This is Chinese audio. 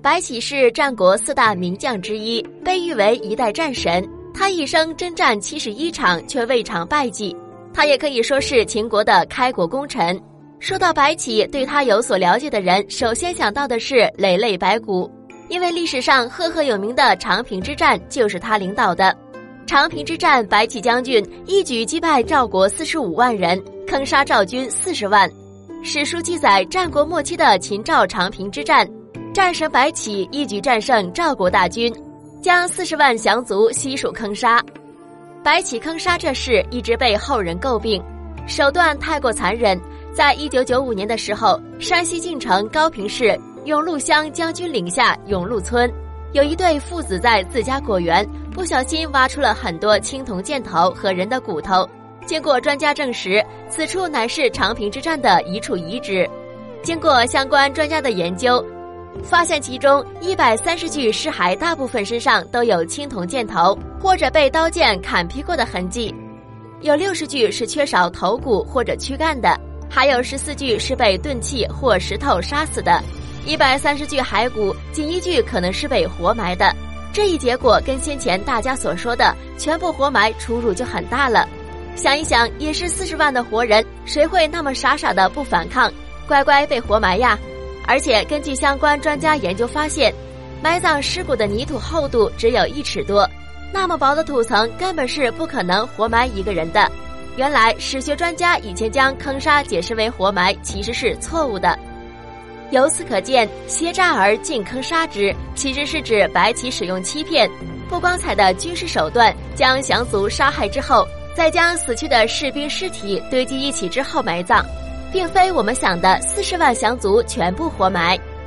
白起是战国四大名将之一，被誉为一代战神。他一生征战七十一场，却未尝败绩。他也可以说是秦国的开国功臣。说到白起，对他有所了解的人，首先想到的是累累白骨，因为历史上赫赫有名的长平之战就是他领导的。长平之战，白起将军一举击败赵国四十五万人，坑杀赵军四十万。史书记载，战国末期的秦赵长平之战。战神白起一举战胜赵国大军，将四十万降卒悉数坑杀。白起坑杀这事一直被后人诟病，手段太过残忍。在一九九五年的时候，山西晋城高平市永禄乡将军岭下永禄村，有一对父子在自家果园不小心挖出了很多青铜箭头和人的骨头。经过专家证实，此处乃是长平之战的一处遗址。经过相关专家的研究。发现其中一百三十具尸骸，大部分身上都有青铜箭头或者被刀剑砍劈过的痕迹，有六十具是缺少头骨或者躯干的，还有十四具是被钝器或石头杀死的，一百三十具骸骨仅一具可能是被活埋的。这一结果跟先前大家所说的全部活埋出入就很大了。想一想，也是四十万的活人，谁会那么傻傻的不反抗，乖乖被活埋呀？而且根据相关专家研究发现，埋葬尸骨的泥土厚度只有一尺多，那么薄的土层根本是不可能活埋一个人的。原来史学专家以前将坑杀解释为活埋，其实是错误的。由此可见，挟诈而进坑杀之，其实是指白起使用欺骗、不光彩的军事手段，将降卒杀害之后，再将死去的士兵尸体堆积一起之后埋葬。并非我们想的四十万降卒全部活埋。